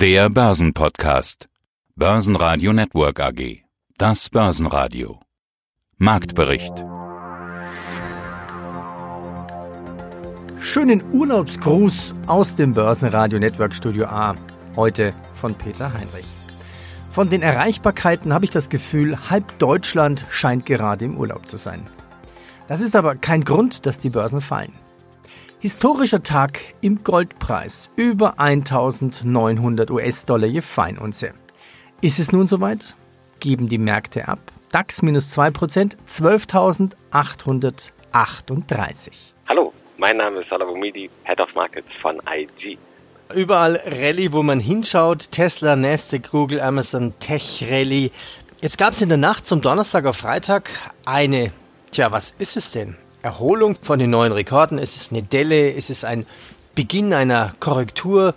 Der Börsenpodcast. Börsenradio Network AG. Das Börsenradio. Marktbericht. Schönen Urlaubsgruß aus dem Börsenradio Network Studio A. Heute von Peter Heinrich. Von den Erreichbarkeiten habe ich das Gefühl, halb Deutschland scheint gerade im Urlaub zu sein. Das ist aber kein Grund, dass die Börsen fallen. Historischer Tag im Goldpreis. Über 1900 US-Dollar je Feinunze. Ist es nun soweit? Geben die Märkte ab? DAX minus 2%, 12.838. Hallo, mein Name ist Salah Boumidi, Head of Markets von IG. Überall Rallye, wo man hinschaut. Tesla, Nasdaq, Google, Amazon, Tech Rallye. Jetzt gab es in der Nacht zum Donnerstag auf Freitag eine, tja, was ist es denn? Erholung von den neuen Rekorden? Ist es eine Delle? Ist es ein Beginn einer Korrektur?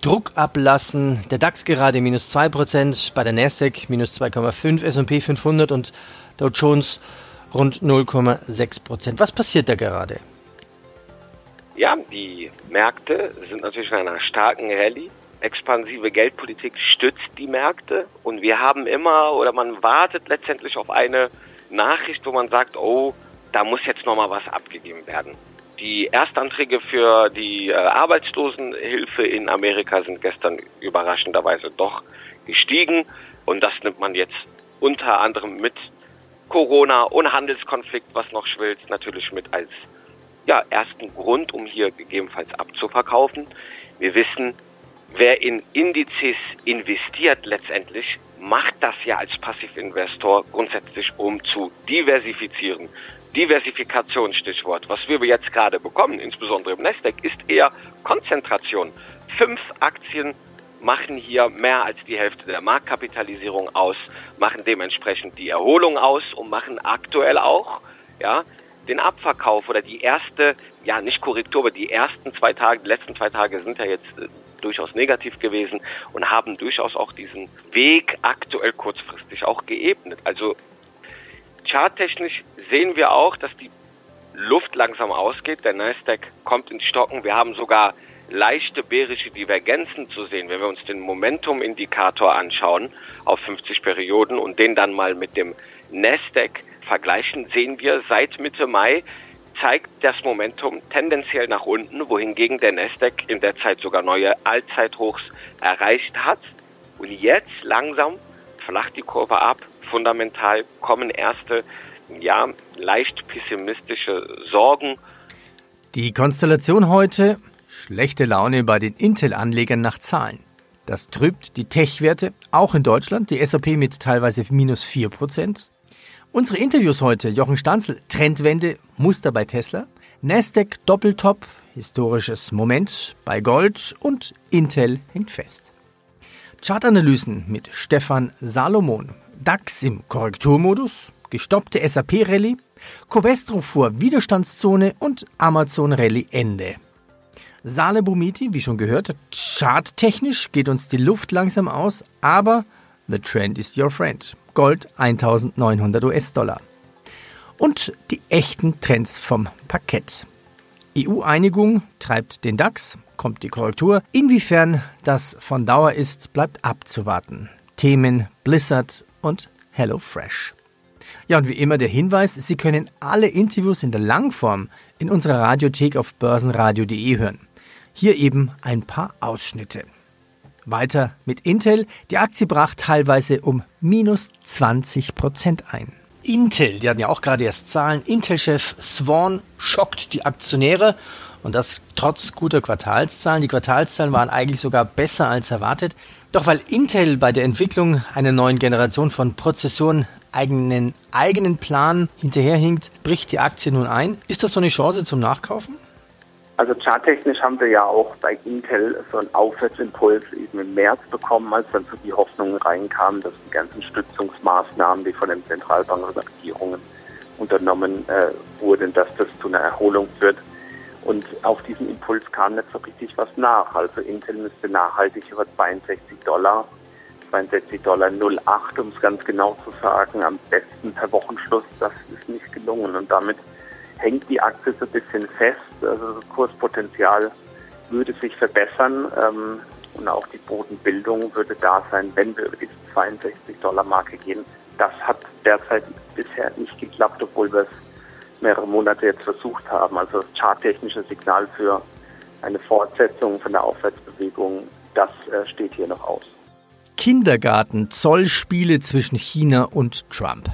Druck ablassen. Der DAX gerade minus 2%, bei der Nasdaq minus 2,5%, S&P 500 und Dow Jones rund 0,6%. Was passiert da gerade? Ja, die Märkte sind natürlich in einer starken Rallye. Expansive Geldpolitik stützt die Märkte und wir haben immer oder man wartet letztendlich auf eine Nachricht, wo man sagt, oh, da muss jetzt nochmal was abgegeben werden. Die Erstanträge für die äh, Arbeitslosenhilfe in Amerika sind gestern überraschenderweise doch gestiegen und das nimmt man jetzt unter anderem mit Corona und Handelskonflikt, was noch schwillt, natürlich mit als ja, ersten Grund, um hier gegebenenfalls abzuverkaufen. Wir wissen, wer in Indizes investiert letztendlich, macht das ja als Passivinvestor grundsätzlich, um zu diversifizieren. Diversifikation Stichwort. Was wir jetzt gerade bekommen, insbesondere im Nasdaq, ist eher Konzentration. Fünf Aktien machen hier mehr als die Hälfte der Marktkapitalisierung aus, machen dementsprechend die Erholung aus und machen aktuell auch ja, den Abverkauf oder die erste, ja nicht Korrektur, aber die ersten zwei Tage, die letzten zwei Tage sind ja jetzt äh, durchaus negativ gewesen und haben durchaus auch diesen Weg aktuell kurzfristig auch geebnet. Also charttechnisch sehen wir auch, dass die Luft langsam ausgeht. Der Nasdaq kommt ins Stocken. Wir haben sogar leichte bärische Divergenzen zu sehen, wenn wir uns den Momentum-Indikator anschauen auf 50 Perioden und den dann mal mit dem Nasdaq vergleichen, sehen wir seit Mitte Mai zeigt das Momentum tendenziell nach unten, wohingegen der Nasdaq in der Zeit sogar neue Allzeithochs erreicht hat. Und jetzt langsam flacht die Kurve ab. Fundamental kommen erste ja, leicht pessimistische Sorgen. Die Konstellation heute, schlechte Laune bei den Intel-Anlegern nach Zahlen. Das trübt die Tech-Werte, auch in Deutschland, die SAP mit teilweise minus 4%. Unsere Interviews heute, Jochen Stanzel, Trendwende, Muster bei Tesla, Nasdaq Doppeltop, historisches Moment bei Gold und Intel hängt fest. Chartanalysen mit Stefan Salomon, DAX im Korrekturmodus, gestoppte SAP-Rallye, Covestro vor Widerstandszone und Amazon Rallye Ende. Sale Bumiti, wie schon gehört, charttechnisch geht uns die Luft langsam aus, aber the trend is your friend. Gold 1900 US-Dollar. Und die echten Trends vom Parkett. EU-Einigung treibt den DAX, kommt die Korrektur. Inwiefern das von Dauer ist, bleibt abzuwarten. Themen Blizzard und HelloFresh. Ja, und wie immer der Hinweis, Sie können alle Interviews in der Langform in unserer Radiothek auf börsenradio.de hören. Hier eben ein paar Ausschnitte. Weiter mit Intel. Die Aktie brach teilweise um minus 20 Prozent ein. Intel, die hatten ja auch gerade erst Zahlen. Intel-Chef Swan schockt die Aktionäre und das trotz guter Quartalszahlen. Die Quartalszahlen waren eigentlich sogar besser als erwartet. Doch weil Intel bei der Entwicklung einer neuen Generation von Prozessoren eigenen, eigenen Plan hinterherhinkt, bricht die Aktie nun ein. Ist das so eine Chance zum Nachkaufen? Also charttechnisch haben wir ja auch bei Intel so einen Aufwärtsimpuls eben im März bekommen, als dann so die Hoffnungen reinkamen, dass die ganzen Stützungsmaßnahmen, die von den Zentralbanken und Regierungen unternommen äh, wurden, dass das zu einer Erholung führt. Und auf diesen Impuls kam nicht so richtig was nach. Also Intel müsste nachhaltig über 62 Dollar 62 Dollar 08, um es ganz genau zu sagen, am besten per Wochenschluss. Das ist nicht gelungen und damit hängt die Aktie so ein bisschen fest. Also das Kurspotenzial würde sich verbessern. Ähm, und auch die Bodenbildung würde da sein, wenn wir über diese 62 Dollar Marke gehen. Das hat derzeit bisher nicht geklappt, obwohl wir es mehrere Monate jetzt versucht haben. Also das charttechnische Signal für eine Fortsetzung von der Aufwärtsbewegung, das äh, steht hier noch aus. Kindergarten, Zollspiele zwischen China und Trump.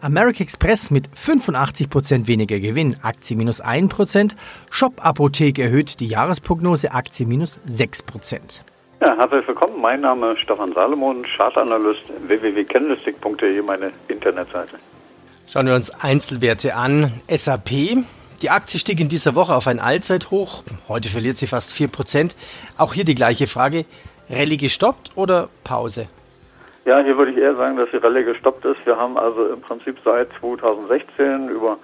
American Express mit 85% weniger Gewinn, Aktie minus 1%. Shop Apotheke erhöht die Jahresprognose, Aktie minus 6%. Ja, herzlich willkommen. Mein Name ist Stefan Salomon, Chartanalyst www.candlestick.de, meine Internetseite. Schauen wir uns Einzelwerte an. SAP. Die Aktie stieg in dieser Woche auf ein Allzeithoch. Heute verliert sie fast 4%. Auch hier die gleiche Frage. Rallye gestoppt oder Pause? Ja, hier würde ich eher sagen, dass die Rallye gestoppt ist. Wir haben also im Prinzip seit 2016 über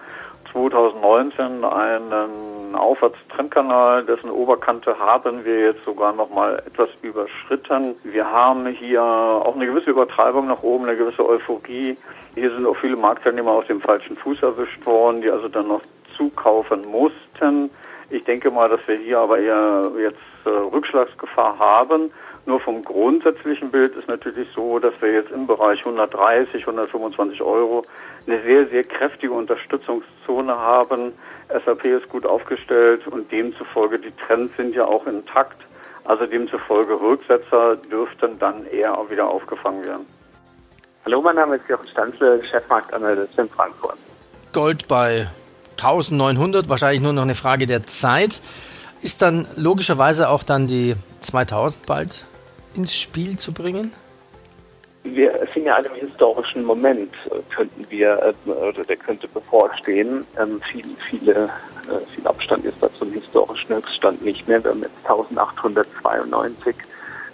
2019 einen Aufwärtstrendkanal, dessen Oberkante haben wir jetzt sogar noch mal etwas überschritten. Wir haben hier auch eine gewisse Übertreibung nach oben, eine gewisse Euphorie. Hier sind auch viele Marktteilnehmer auf dem falschen Fuß erwischt worden, die also dann noch zukaufen mussten. Ich denke mal, dass wir hier aber eher jetzt äh, Rückschlagsgefahr haben. Nur vom grundsätzlichen Bild ist natürlich so, dass wir jetzt im Bereich 130, 125 Euro eine sehr, sehr kräftige Unterstützungszone haben. SAP ist gut aufgestellt und demzufolge die Trends sind ja auch intakt. Also demzufolge Rücksetzer dürften dann eher auch wieder aufgefangen werden. Hallo, mein Name ist Jochen Stanzle, Chefmarktanalyst in Frankfurt. Gold bei 1900, wahrscheinlich nur noch eine Frage der Zeit. Ist dann logischerweise auch dann die 2000 bald ins Spiel zu bringen? Wir sind ja einem historischen Moment, könnten wir, äh, oder der könnte bevorstehen. Ähm, viel, viele, äh, viel Abstand ist da zum historischen Höchststand nicht mehr. Wir haben jetzt 1892.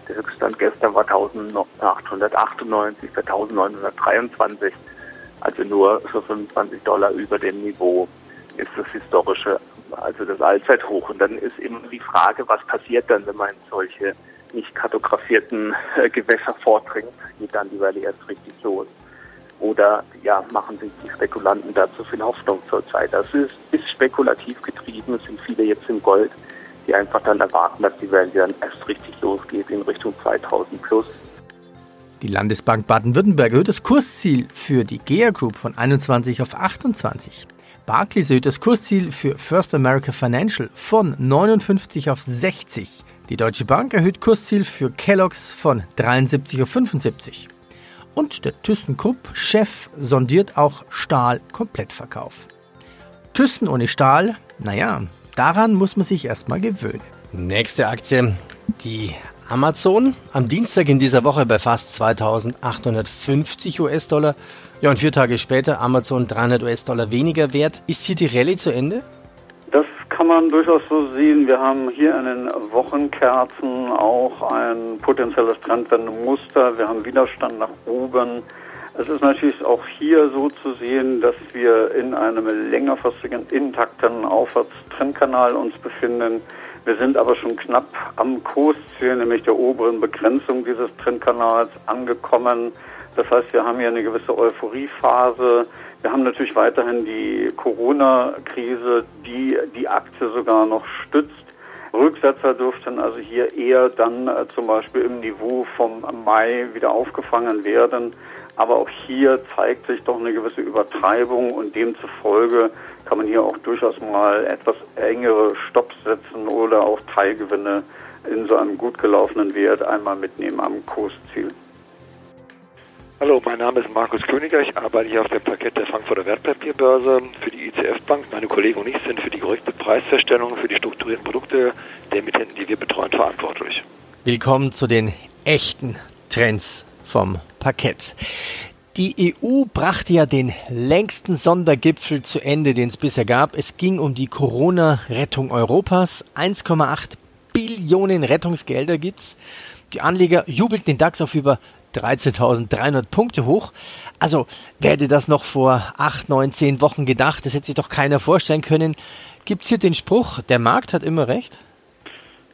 Der Höchststand gestern war 1898, der 1923. Also nur für 25 Dollar über dem Niveau ist das historische, also das Allzeithoch. Und dann ist immer die Frage, was passiert dann, wenn man solche nicht kartografierten äh, Gewässer vordringt, geht dann die Rallye erst richtig los. Oder ja, machen sich die Spekulanten da zu viel Hoffnung zurzeit. Das ist, ist spekulativ getrieben. Es sind viele jetzt im Gold, die einfach dann erwarten, dass die Rallye dann erst richtig losgeht in Richtung 2000 plus. Die Landesbank Baden-Württemberg erhöht das Kursziel für die GEA Group von 21 auf 28. Barclays erhöht das Kursziel für First America Financial von 59 auf 60. Die Deutsche Bank erhöht Kursziel für Kellogg's von 73 auf 75. Und der ThyssenKrupp-Chef sondiert auch Stahl-Komplettverkauf. Thyssen ohne Stahl, naja, daran muss man sich erstmal gewöhnen. Nächste Aktie, die Amazon. Am Dienstag in dieser Woche bei fast 2850 US-Dollar. Ja, und vier Tage später Amazon 300 US-Dollar weniger wert. Ist hier die Rallye zu Ende? Kann man durchaus so sehen. Wir haben hier in den Wochenkerzen auch ein potenzielles Trendwendemuster. Wir haben Widerstand nach oben. Es ist natürlich auch hier so zu sehen, dass wir in einem längerfristigen, intakten Aufwärtstrendkanal uns befinden. Wir sind aber schon knapp am Kursziel, nämlich der oberen Begrenzung dieses Trendkanals angekommen. Das heißt, wir haben hier eine gewisse Euphoriephase. Wir haben natürlich weiterhin die Corona-Krise, die die Aktie sogar noch stützt. Rücksetzer dürften also hier eher dann äh, zum Beispiel im Niveau vom Mai wieder aufgefangen werden. Aber auch hier zeigt sich doch eine gewisse Übertreibung und demzufolge kann man hier auch durchaus mal etwas engere Stopps setzen oder auch Teilgewinne in so einem gut gelaufenen Wert einmal mitnehmen am Kursziel. Hallo, mein Name ist Markus Königer. Ich arbeite hier auf dem Parkett der Frankfurter Wertpapierbörse für die ICF Bank. Meine Kollegen und ich sind für die korrekte Preisfeststellung für die strukturierten Produkte der Emittenten, die wir betreuen, verantwortlich. Willkommen zu den echten Trends vom Parkett. Die EU brachte ja den längsten Sondergipfel zu Ende, den es bisher gab. Es ging um die Corona-Rettung Europas. 1,8 Billionen Rettungsgelder gibt's. Die Anleger jubelten den DAX auf über 13.300 Punkte hoch. Also, wer hätte das noch vor 8, 9, 10 Wochen gedacht? Das hätte sich doch keiner vorstellen können. Gibt es hier den Spruch, der Markt hat immer recht?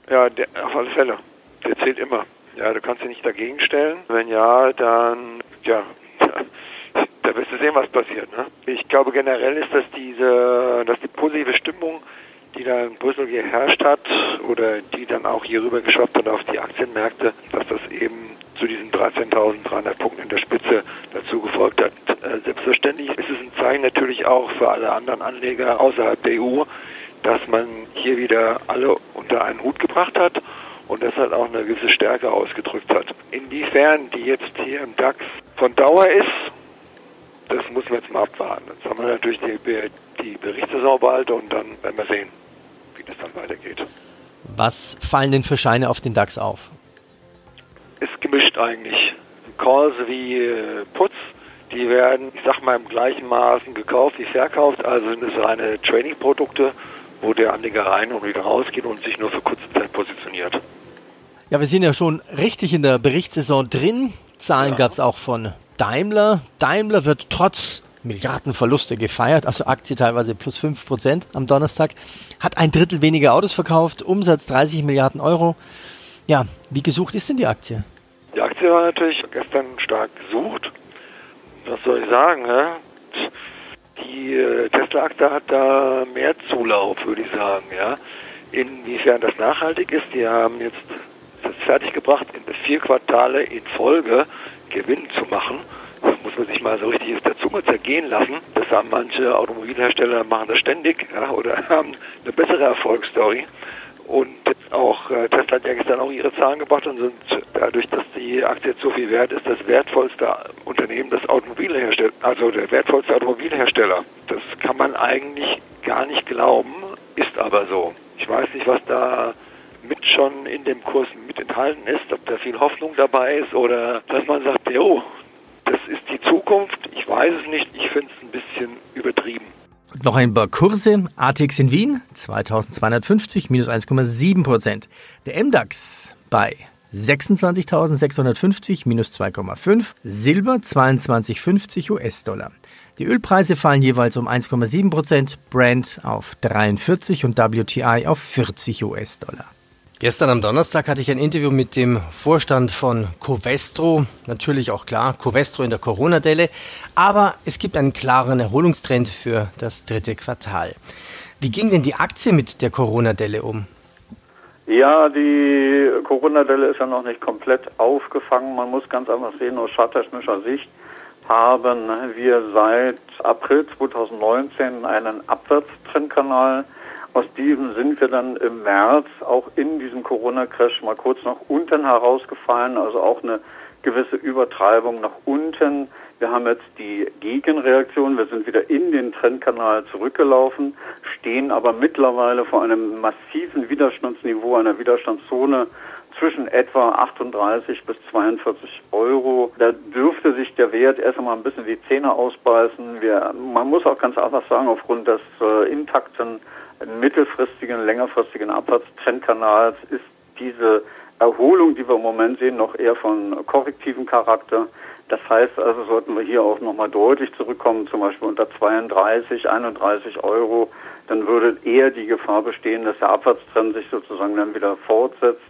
Ja, der, auf alle Fälle. Der zählt immer. Ja, du kannst dich nicht dagegen stellen. Wenn ja, dann, ja, da wirst du sehen, was passiert. Ne? Ich glaube generell ist, dass diese, dass die positive Stimmung, die da in Brüssel geherrscht hat, oder die dann auch hier rüber geschwappt hat auf die Aktienmärkte, dass das eben 13.300 Punkten in der Spitze dazu gefolgt hat. Äh, selbstverständlich ist es ein Zeichen natürlich auch für alle anderen Anleger außerhalb der EU, dass man hier wieder alle unter einen Hut gebracht hat und deshalb auch eine gewisse Stärke ausgedrückt hat. Inwiefern die jetzt hier im DAX von Dauer ist, das muss man jetzt mal abwarten. Jetzt haben wir natürlich die, die Berichtssaison bald und dann werden wir sehen, wie das dann weitergeht. Was fallen denn für Scheine auf den DAX auf? Gemischt eigentlich. Calls wie äh, Putz, die werden, ich sag mal, im gleichen Maßen gekauft wie verkauft. Also sind es reine Trading-Produkte, wo der Anleger rein und wieder rausgeht und sich nur für kurze Zeit positioniert. Ja, wir sind ja schon richtig in der Berichtssaison drin. Zahlen ja. gab es auch von Daimler. Daimler wird trotz Milliardenverluste gefeiert, also Aktie teilweise plus 5% am Donnerstag, hat ein Drittel weniger Autos verkauft, Umsatz 30 Milliarden Euro. Ja, wie gesucht ist denn die Aktie? Die Aktie war natürlich gestern stark gesucht. Was soll ich sagen? Hä? Die äh, Tesla-Aktie hat da mehr Zulauf, würde ich sagen. Ja? Inwiefern das nachhaltig ist, die haben jetzt das fertiggebracht, in vier Quartale in Folge Gewinn zu machen. Das muss man sich mal so richtig auf der Zunge zergehen lassen. Das haben manche Automobilhersteller machen das ständig ja, oder haben eine bessere Erfolgsstory. Und auch äh, Tesla hat ja gestern auch ihre Zahlen gebracht und sind dadurch, dass die Aktie jetzt so viel wert ist, das wertvollste Unternehmen des Automobilherstellers, also der wertvollste Automobilhersteller. Das kann man eigentlich gar nicht glauben, ist aber so. Ich weiß nicht, was da mit schon in dem Kurs mit enthalten ist, ob da viel Hoffnung dabei ist oder dass man sagt, jo, das ist die Zukunft. Ich weiß es nicht. Ich finde es ein bisschen übertrieben. Und noch ein paar Kurse. ATX in Wien 2250 minus 1,7 Prozent. Der MDAX bei 26.650 minus 2,5. Silber 22,50 US-Dollar. Die Ölpreise fallen jeweils um 1,7 Prozent. Brent auf 43 und WTI auf 40 US-Dollar. Gestern am Donnerstag hatte ich ein Interview mit dem Vorstand von Covestro. Natürlich auch klar, Covestro in der Corona-Delle. Aber es gibt einen klaren Erholungstrend für das dritte Quartal. Wie ging denn die Aktie mit der Corona-Delle um? Ja, die Corona-Delle ist ja noch nicht komplett aufgefangen. Man muss ganz einfach sehen, aus charttechnischer Sicht haben wir seit April 2019 einen Abwärtstrendkanal aus diesem sind wir dann im März auch in diesem Corona-Crash mal kurz nach unten herausgefallen, also auch eine gewisse Übertreibung nach unten. Wir haben jetzt die Gegenreaktion, wir sind wieder in den Trendkanal zurückgelaufen, stehen aber mittlerweile vor einem massiven Widerstandsniveau, einer Widerstandszone zwischen etwa 38 bis 42 Euro. Da dürfte sich der Wert erst einmal ein bisschen die Zähne ausbeißen. Wir, man muss auch ganz einfach sagen, aufgrund des äh, intakten mittelfristigen, längerfristigen Abwärtstrendkanals ist diese Erholung, die wir im Moment sehen, noch eher von korrektiven Charakter. Das heißt also, sollten wir hier auch nochmal deutlich zurückkommen, zum Beispiel unter 32, 31 Euro, dann würde eher die Gefahr bestehen, dass der Abwärtstrend sich sozusagen dann wieder fortsetzt.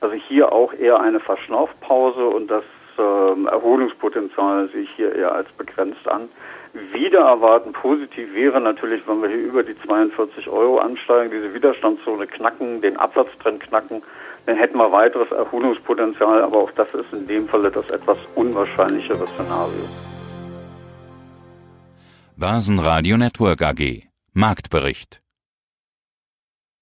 Also hier auch eher eine Verschnaufpause und das äh, Erholungspotenzial sehe ich hier eher als begrenzt an wieder erwarten. Positiv wäre natürlich, wenn wir hier über die 42 Euro ansteigen, diese Widerstandszone knacken, den Absatztrend knacken, dann hätten wir weiteres Erholungspotenzial, aber auch das ist in dem Falle das etwas unwahrscheinlichere Szenario. Basen Radio Network AG Marktbericht